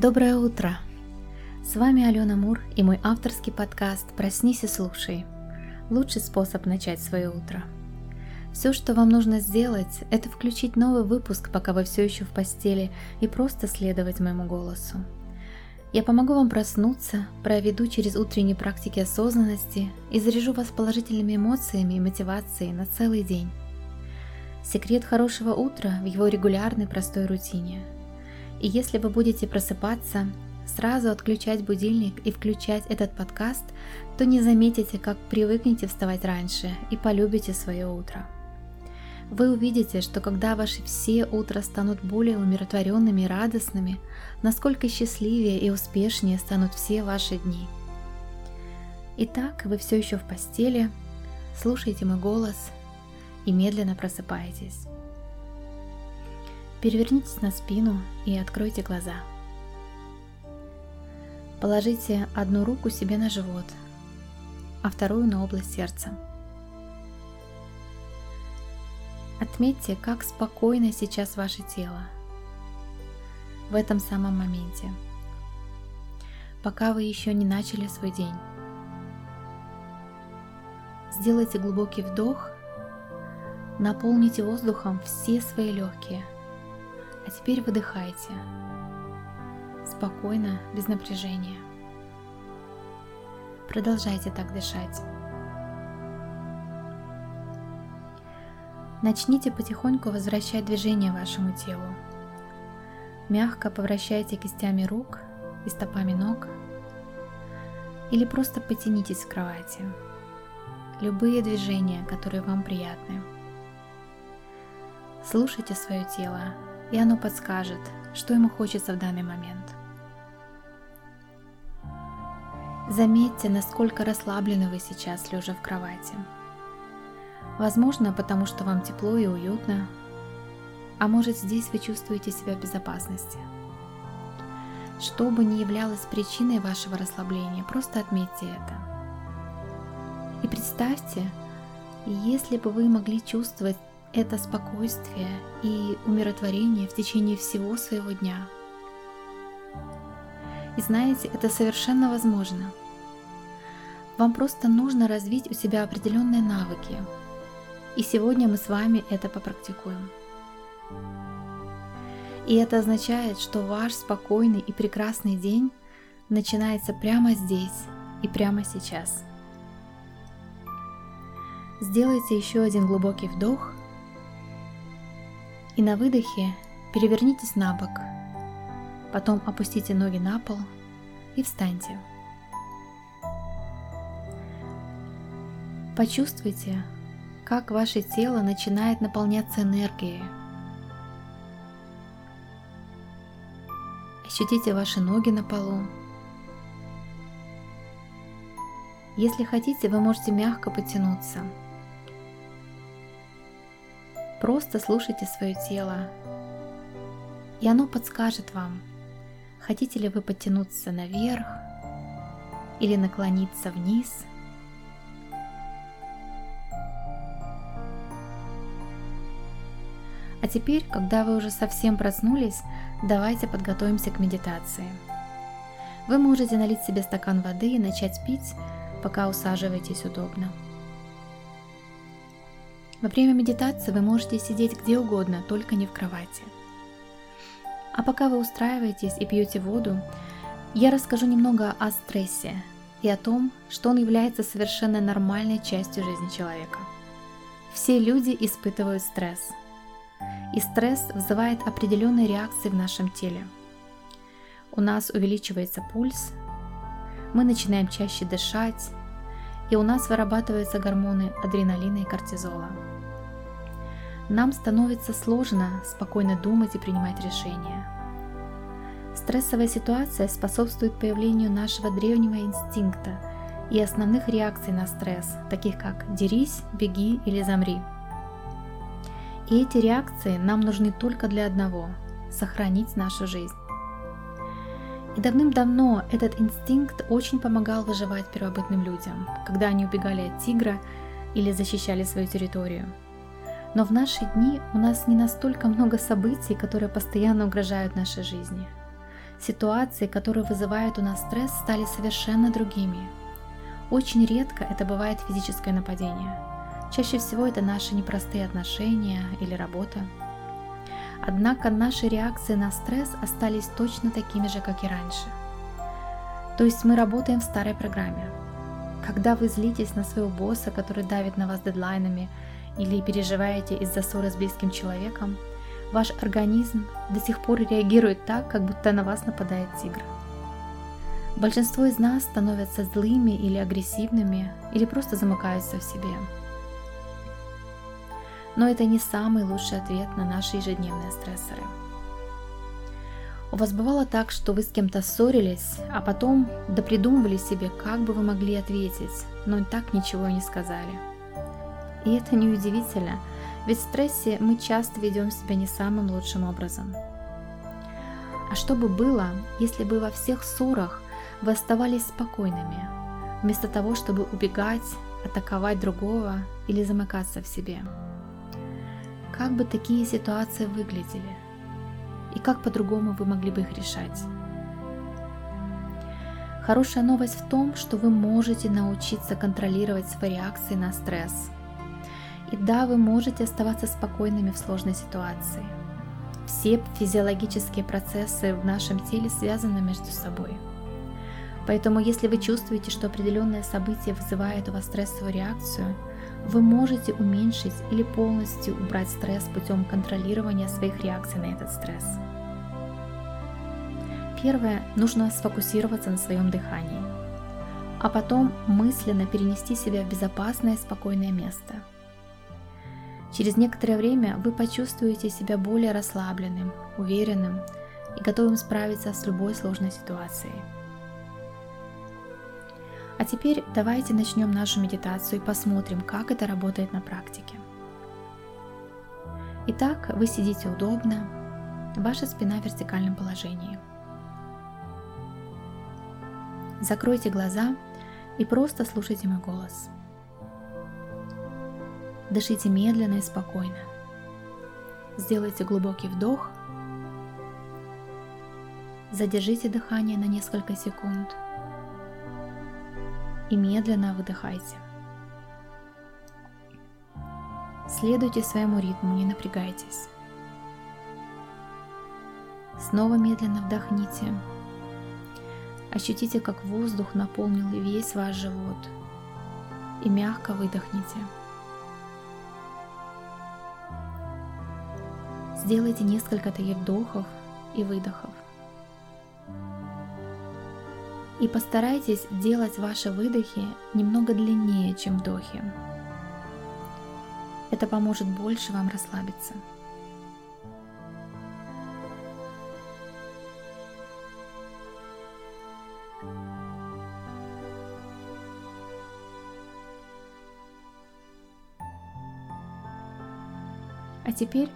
Доброе утро! С вами Алена Мур и мой авторский подкаст «Проснись и слушай». Лучший способ начать свое утро. Все, что вам нужно сделать, это включить новый выпуск, пока вы все еще в постели, и просто следовать моему голосу. Я помогу вам проснуться, проведу через утренние практики осознанности и заряжу вас положительными эмоциями и мотивацией на целый день. Секрет хорошего утра в его регулярной простой рутине – и если вы будете просыпаться, сразу отключать будильник и включать этот подкаст, то не заметите, как привыкнете вставать раньше и полюбите свое утро. Вы увидите, что когда ваши все утра станут более умиротворенными и радостными, насколько счастливее и успешнее станут все ваши дни. Итак, вы все еще в постели, слушайте мой голос и медленно просыпаетесь. Перевернитесь на спину и откройте глаза. Положите одну руку себе на живот, а вторую на область сердца. Отметьте, как спокойно сейчас ваше тело в этом самом моменте, пока вы еще не начали свой день. Сделайте глубокий вдох, наполните воздухом все свои легкие – а теперь выдыхайте. Спокойно, без напряжения. Продолжайте так дышать. Начните потихоньку возвращать движение вашему телу. Мягко повращайте кистями рук и стопами ног или просто потянитесь в кровати. Любые движения, которые вам приятны. Слушайте свое тело, и оно подскажет, что ему хочется в данный момент. Заметьте, насколько расслаблены вы сейчас, лежа в кровати. Возможно, потому что вам тепло и уютно, а может здесь вы чувствуете себя в безопасности. Что бы ни являлось причиной вашего расслабления, просто отметьте это. И представьте, если бы вы могли чувствовать это спокойствие и умиротворение в течение всего своего дня. И знаете, это совершенно возможно. Вам просто нужно развить у себя определенные навыки. И сегодня мы с вами это попрактикуем. И это означает, что ваш спокойный и прекрасный день начинается прямо здесь и прямо сейчас. Сделайте еще один глубокий вдох – и на выдохе перевернитесь на бок. Потом опустите ноги на пол и встаньте. Почувствуйте, как ваше тело начинает наполняться энергией. Ощутите ваши ноги на полу. Если хотите, вы можете мягко потянуться – Просто слушайте свое тело, и оно подскажет вам, хотите ли вы потянуться наверх или наклониться вниз. А теперь, когда вы уже совсем проснулись, давайте подготовимся к медитации. Вы можете налить себе стакан воды и начать пить, пока усаживаетесь удобно. Во время медитации вы можете сидеть где угодно, только не в кровати. А пока вы устраиваетесь и пьете воду, я расскажу немного о стрессе и о том, что он является совершенно нормальной частью жизни человека. Все люди испытывают стресс. И стресс вызывает определенные реакции в нашем теле. У нас увеличивается пульс, мы начинаем чаще дышать, и у нас вырабатываются гормоны адреналина и кортизола – нам становится сложно спокойно думать и принимать решения. Стрессовая ситуация способствует появлению нашего древнего инстинкта и основных реакций на стресс, таких как «дерись», «беги» или «замри». И эти реакции нам нужны только для одного – сохранить нашу жизнь. И давным-давно этот инстинкт очень помогал выживать первобытным людям, когда они убегали от тигра или защищали свою территорию – но в наши дни у нас не настолько много событий, которые постоянно угрожают нашей жизни. Ситуации, которые вызывают у нас стресс, стали совершенно другими. Очень редко это бывает физическое нападение. Чаще всего это наши непростые отношения или работа. Однако наши реакции на стресс остались точно такими же, как и раньше. То есть мы работаем в старой программе. Когда вы злитесь на своего босса, который давит на вас дедлайнами, или переживаете из-за ссоры с близким человеком, ваш организм до сих пор реагирует так, как будто на вас нападает тигр. Большинство из нас становятся злыми или агрессивными, или просто замыкаются в себе. Но это не самый лучший ответ на наши ежедневные стрессоры. У вас бывало так, что вы с кем-то ссорились, а потом допридумывали себе, как бы вы могли ответить, но так ничего и не сказали – и это неудивительно, ведь в стрессе мы часто ведем себя не самым лучшим образом. А что бы было, если бы во всех ссорах вы оставались спокойными, вместо того, чтобы убегать, атаковать другого или замыкаться в себе? Как бы такие ситуации выглядели? И как по-другому вы могли бы их решать? Хорошая новость в том, что вы можете научиться контролировать свои реакции на стресс – и да, вы можете оставаться спокойными в сложной ситуации. Все физиологические процессы в нашем теле связаны между собой. Поэтому если вы чувствуете, что определенное событие вызывает у вас стрессовую реакцию, вы можете уменьшить или полностью убрать стресс путем контролирования своих реакций на этот стресс. Первое, нужно сфокусироваться на своем дыхании, а потом мысленно перенести себя в безопасное спокойное место – Через некоторое время вы почувствуете себя более расслабленным, уверенным и готовым справиться с любой сложной ситуацией. А теперь давайте начнем нашу медитацию и посмотрим, как это работает на практике. Итак, вы сидите удобно, ваша спина в вертикальном положении. Закройте глаза и просто слушайте мой голос – Дышите медленно и спокойно. Сделайте глубокий вдох. Задержите дыхание на несколько секунд. И медленно выдыхайте. Следуйте своему ритму, не напрягайтесь. Снова медленно вдохните. Ощутите, как воздух наполнил весь ваш живот. И мягко выдохните. Сделайте несколько таких вдохов и выдохов. И постарайтесь делать ваши выдохи немного длиннее, чем вдохи. Это поможет больше вам расслабиться. А теперь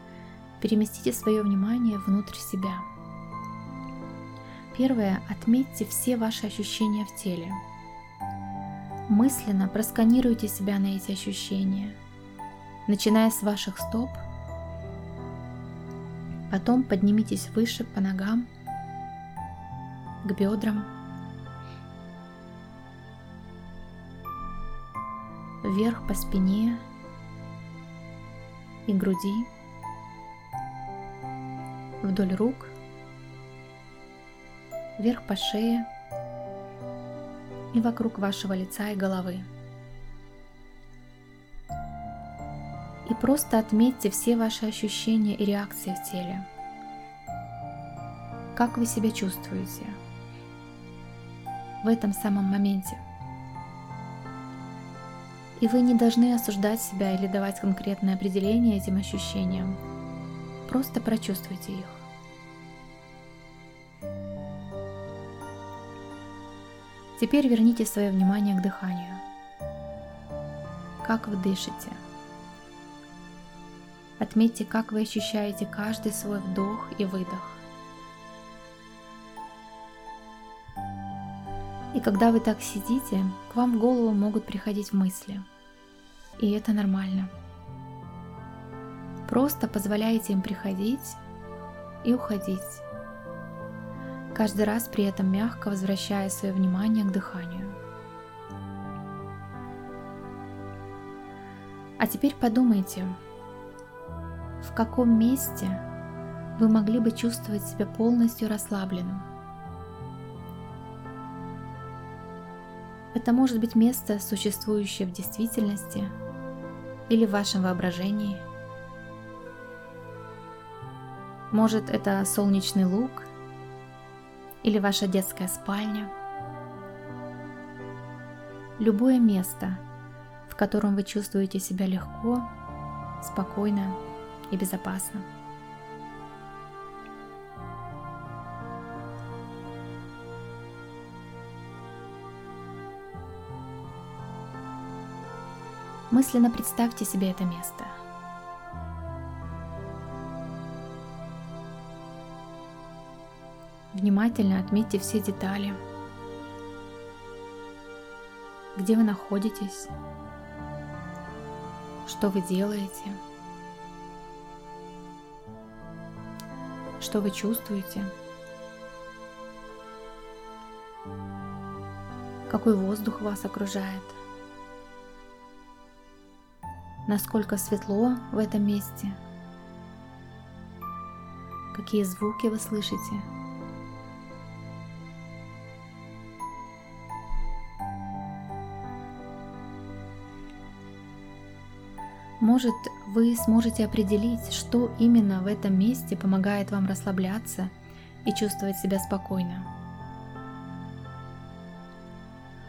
переместите свое внимание внутрь себя. Первое. Отметьте все ваши ощущения в теле. Мысленно просканируйте себя на эти ощущения, начиная с ваших стоп, потом поднимитесь выше по ногам, к бедрам, вверх по спине и груди, вдоль рук, вверх по шее и вокруг вашего лица и головы. И просто отметьте все ваши ощущения и реакции в теле. Как вы себя чувствуете в этом самом моменте. И вы не должны осуждать себя или давать конкретное определение этим ощущениям. Просто прочувствуйте их. Теперь верните свое внимание к дыханию. Как вы дышите? Отметьте, как вы ощущаете каждый свой вдох и выдох. И когда вы так сидите, к вам в голову могут приходить мысли. И это нормально. Просто позволяйте им приходить и уходить. Каждый раз при этом мягко возвращая свое внимание к дыханию. А теперь подумайте, в каком месте вы могли бы чувствовать себя полностью расслабленным. Это может быть место, существующее в действительности или в вашем воображении. Может, это солнечный луг или ваша детская спальня. Любое место, в котором вы чувствуете себя легко, спокойно и безопасно. Мысленно представьте себе это место. Внимательно отметьте все детали. Где вы находитесь? Что вы делаете? Что вы чувствуете? Какой воздух вас окружает? насколько светло в этом месте, какие звуки вы слышите. Может, вы сможете определить, что именно в этом месте помогает вам расслабляться и чувствовать себя спокойно.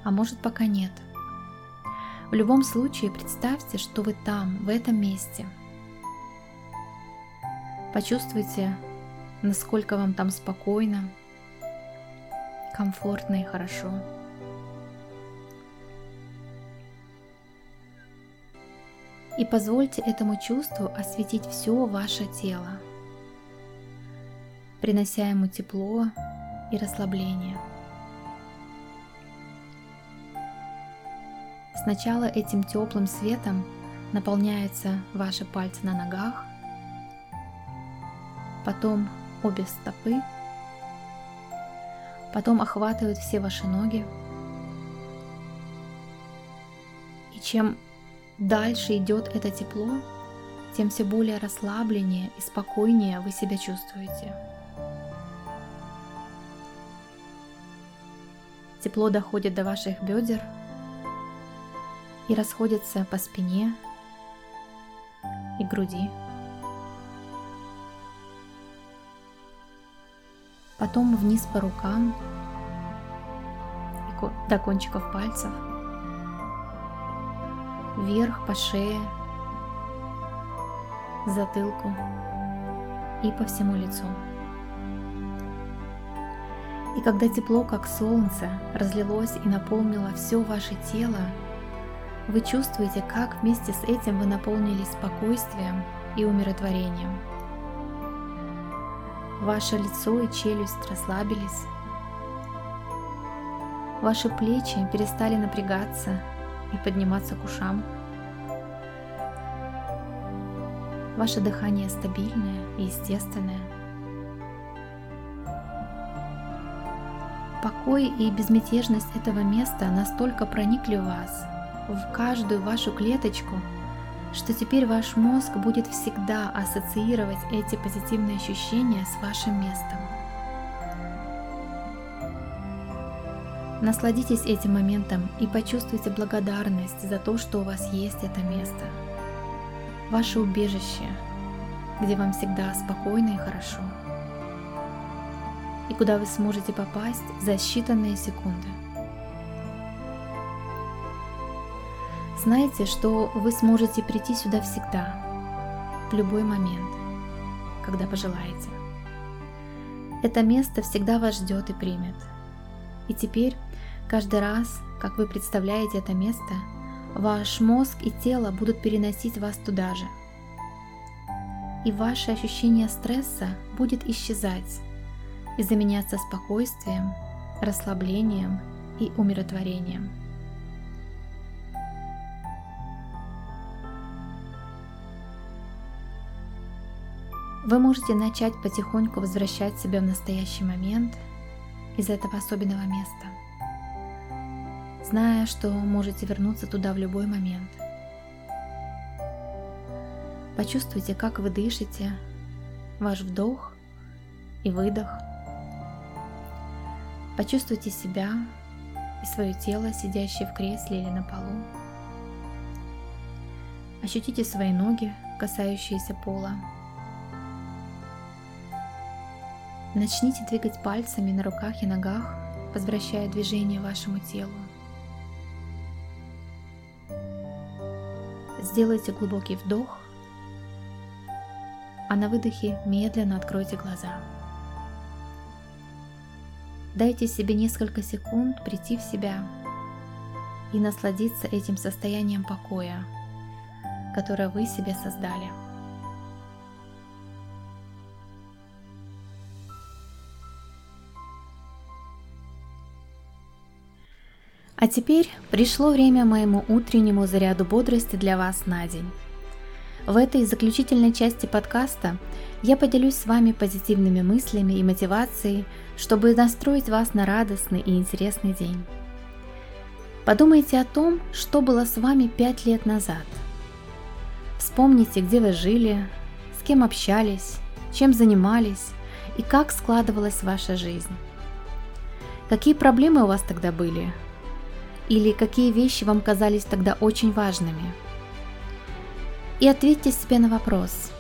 А может, пока нет – в любом случае представьте, что вы там, в этом месте. Почувствуйте, насколько вам там спокойно, комфортно и хорошо. И позвольте этому чувству осветить все ваше тело, принося ему тепло и расслабление. Сначала этим теплым светом наполняются ваши пальцы на ногах, потом обе стопы, потом охватывают все ваши ноги. И чем дальше идет это тепло, тем все более расслабленнее и спокойнее вы себя чувствуете. Тепло доходит до ваших бедер – и расходятся по спине и груди. Потом вниз по рукам до кончиков пальцев, вверх по шее, затылку и по всему лицу. И когда тепло, как солнце, разлилось и наполнило все ваше тело, вы чувствуете, как вместе с этим вы наполнились спокойствием и умиротворением. Ваше лицо и челюсть расслабились. Ваши плечи перестали напрягаться и подниматься к ушам. Ваше дыхание стабильное и естественное. Покой и безмятежность этого места настолько проникли в вас – в каждую вашу клеточку, что теперь ваш мозг будет всегда ассоциировать эти позитивные ощущения с вашим местом. Насладитесь этим моментом и почувствуйте благодарность за то, что у вас есть это место. Ваше убежище, где вам всегда спокойно и хорошо. И куда вы сможете попасть за считанные секунды. Знайте, что вы сможете прийти сюда всегда, в любой момент, когда пожелаете. Это место всегда вас ждет и примет. И теперь, каждый раз, как вы представляете это место, ваш мозг и тело будут переносить вас туда же. И ваше ощущение стресса будет исчезать и заменяться спокойствием, расслаблением и умиротворением. Вы можете начать потихоньку возвращать себя в настоящий момент из этого особенного места, зная, что можете вернуться туда в любой момент. Почувствуйте, как вы дышите, ваш вдох и выдох. Почувствуйте себя и свое тело, сидящее в кресле или на полу. Ощутите свои ноги, касающиеся пола. Начните двигать пальцами на руках и ногах, возвращая движение вашему телу. Сделайте глубокий вдох, а на выдохе медленно откройте глаза. Дайте себе несколько секунд прийти в себя и насладиться этим состоянием покоя, которое вы себе создали. А теперь пришло время моему утреннему заряду бодрости для вас на день. В этой заключительной части подкаста я поделюсь с вами позитивными мыслями и мотивацией, чтобы настроить вас на радостный и интересный день. Подумайте о том, что было с вами пять лет назад – Вспомните, где вы жили, с кем общались, чем занимались и как складывалась ваша жизнь. Какие проблемы у вас тогда были? Или какие вещи вам казались тогда очень важными? И ответьте себе на вопрос.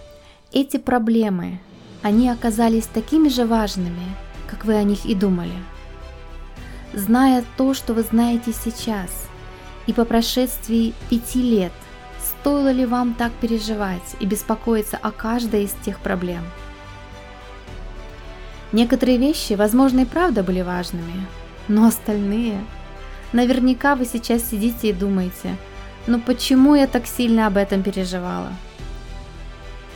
Эти проблемы, они оказались такими же важными, как вы о них и думали? Зная то, что вы знаете сейчас, и по прошествии пяти лет – Стоило ли вам так переживать и беспокоиться о каждой из тех проблем? Некоторые вещи, возможно, и правда были важными, но остальные... Наверняка вы сейчас сидите и думаете, ну почему я так сильно об этом переживала?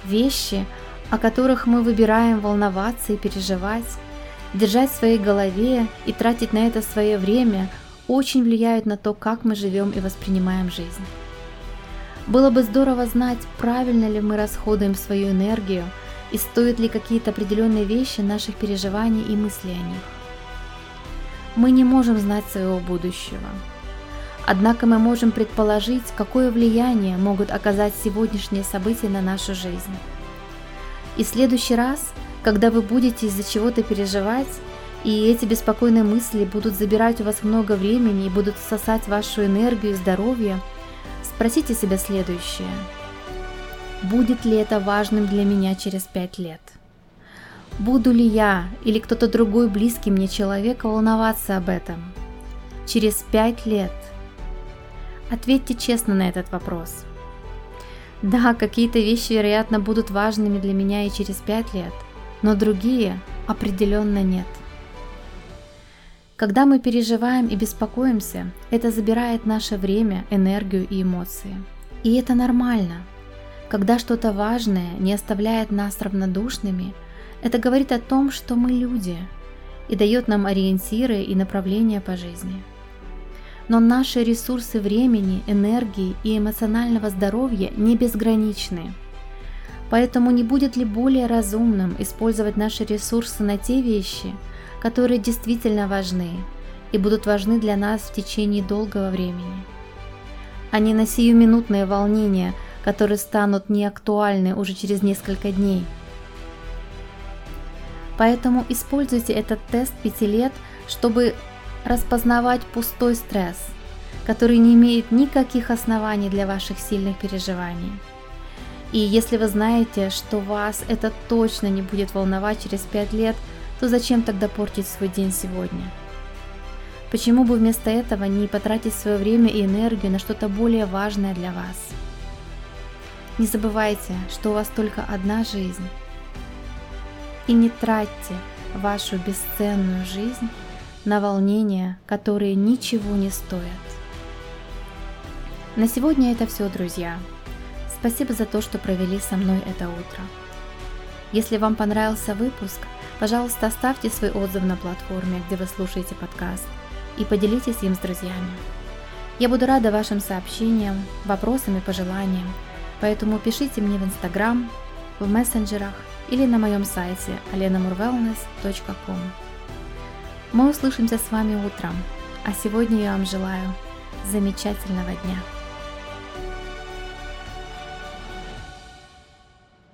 Вещи, о которых мы выбираем волноваться и переживать, держать в своей голове и тратить на это свое время, очень влияют на то, как мы живем и воспринимаем жизнь. Было бы здорово знать, правильно ли мы расходуем свою энергию и стоят ли какие-то определенные вещи наших переживаний и мыслей о них. Мы не можем знать своего будущего. Однако мы можем предположить, какое влияние могут оказать сегодняшние события на нашу жизнь. И в следующий раз, когда вы будете из-за чего-то переживать, и эти беспокойные мысли будут забирать у вас много времени и будут сосать вашу энергию и здоровье – Спросите себя следующее. Будет ли это важным для меня через пять лет? Буду ли я или кто-то другой близкий мне человек волноваться об этом? Через пять лет? Ответьте честно на этот вопрос. Да, какие-то вещи, вероятно, будут важными для меня и через пять лет, но другие определенно нет. Когда мы переживаем и беспокоимся, это забирает наше время, энергию и эмоции. И это нормально. Когда что-то важное не оставляет нас равнодушными, это говорит о том, что мы люди и дает нам ориентиры и направления по жизни. Но наши ресурсы времени, энергии и эмоционального здоровья не безграничны. Поэтому не будет ли более разумным использовать наши ресурсы на те вещи, которые действительно важны и будут важны для нас в течение долгого времени, а не на сиюминутные волнения, которые станут неактуальны уже через несколько дней. Поэтому используйте этот тест пяти лет, чтобы распознавать пустой стресс, который не имеет никаких оснований для ваших сильных переживаний. И если вы знаете, что вас это точно не будет волновать через 5 лет – то зачем тогда портить свой день сегодня? Почему бы вместо этого не потратить свое время и энергию на что-то более важное для вас? Не забывайте, что у вас только одна жизнь. И не тратьте вашу бесценную жизнь на волнения, которые ничего не стоят. На сегодня это все, друзья. Спасибо за то, что провели со мной это утро. Если вам понравился выпуск – Пожалуйста, оставьте свой отзыв на платформе, где вы слушаете подкаст, и поделитесь им с друзьями. Я буду рада вашим сообщениям, вопросам и пожеланиям, поэтому пишите мне в Инстаграм, в мессенджерах или на моем сайте alenamurwellness.com. Мы услышимся с вами утром, а сегодня я вам желаю замечательного дня.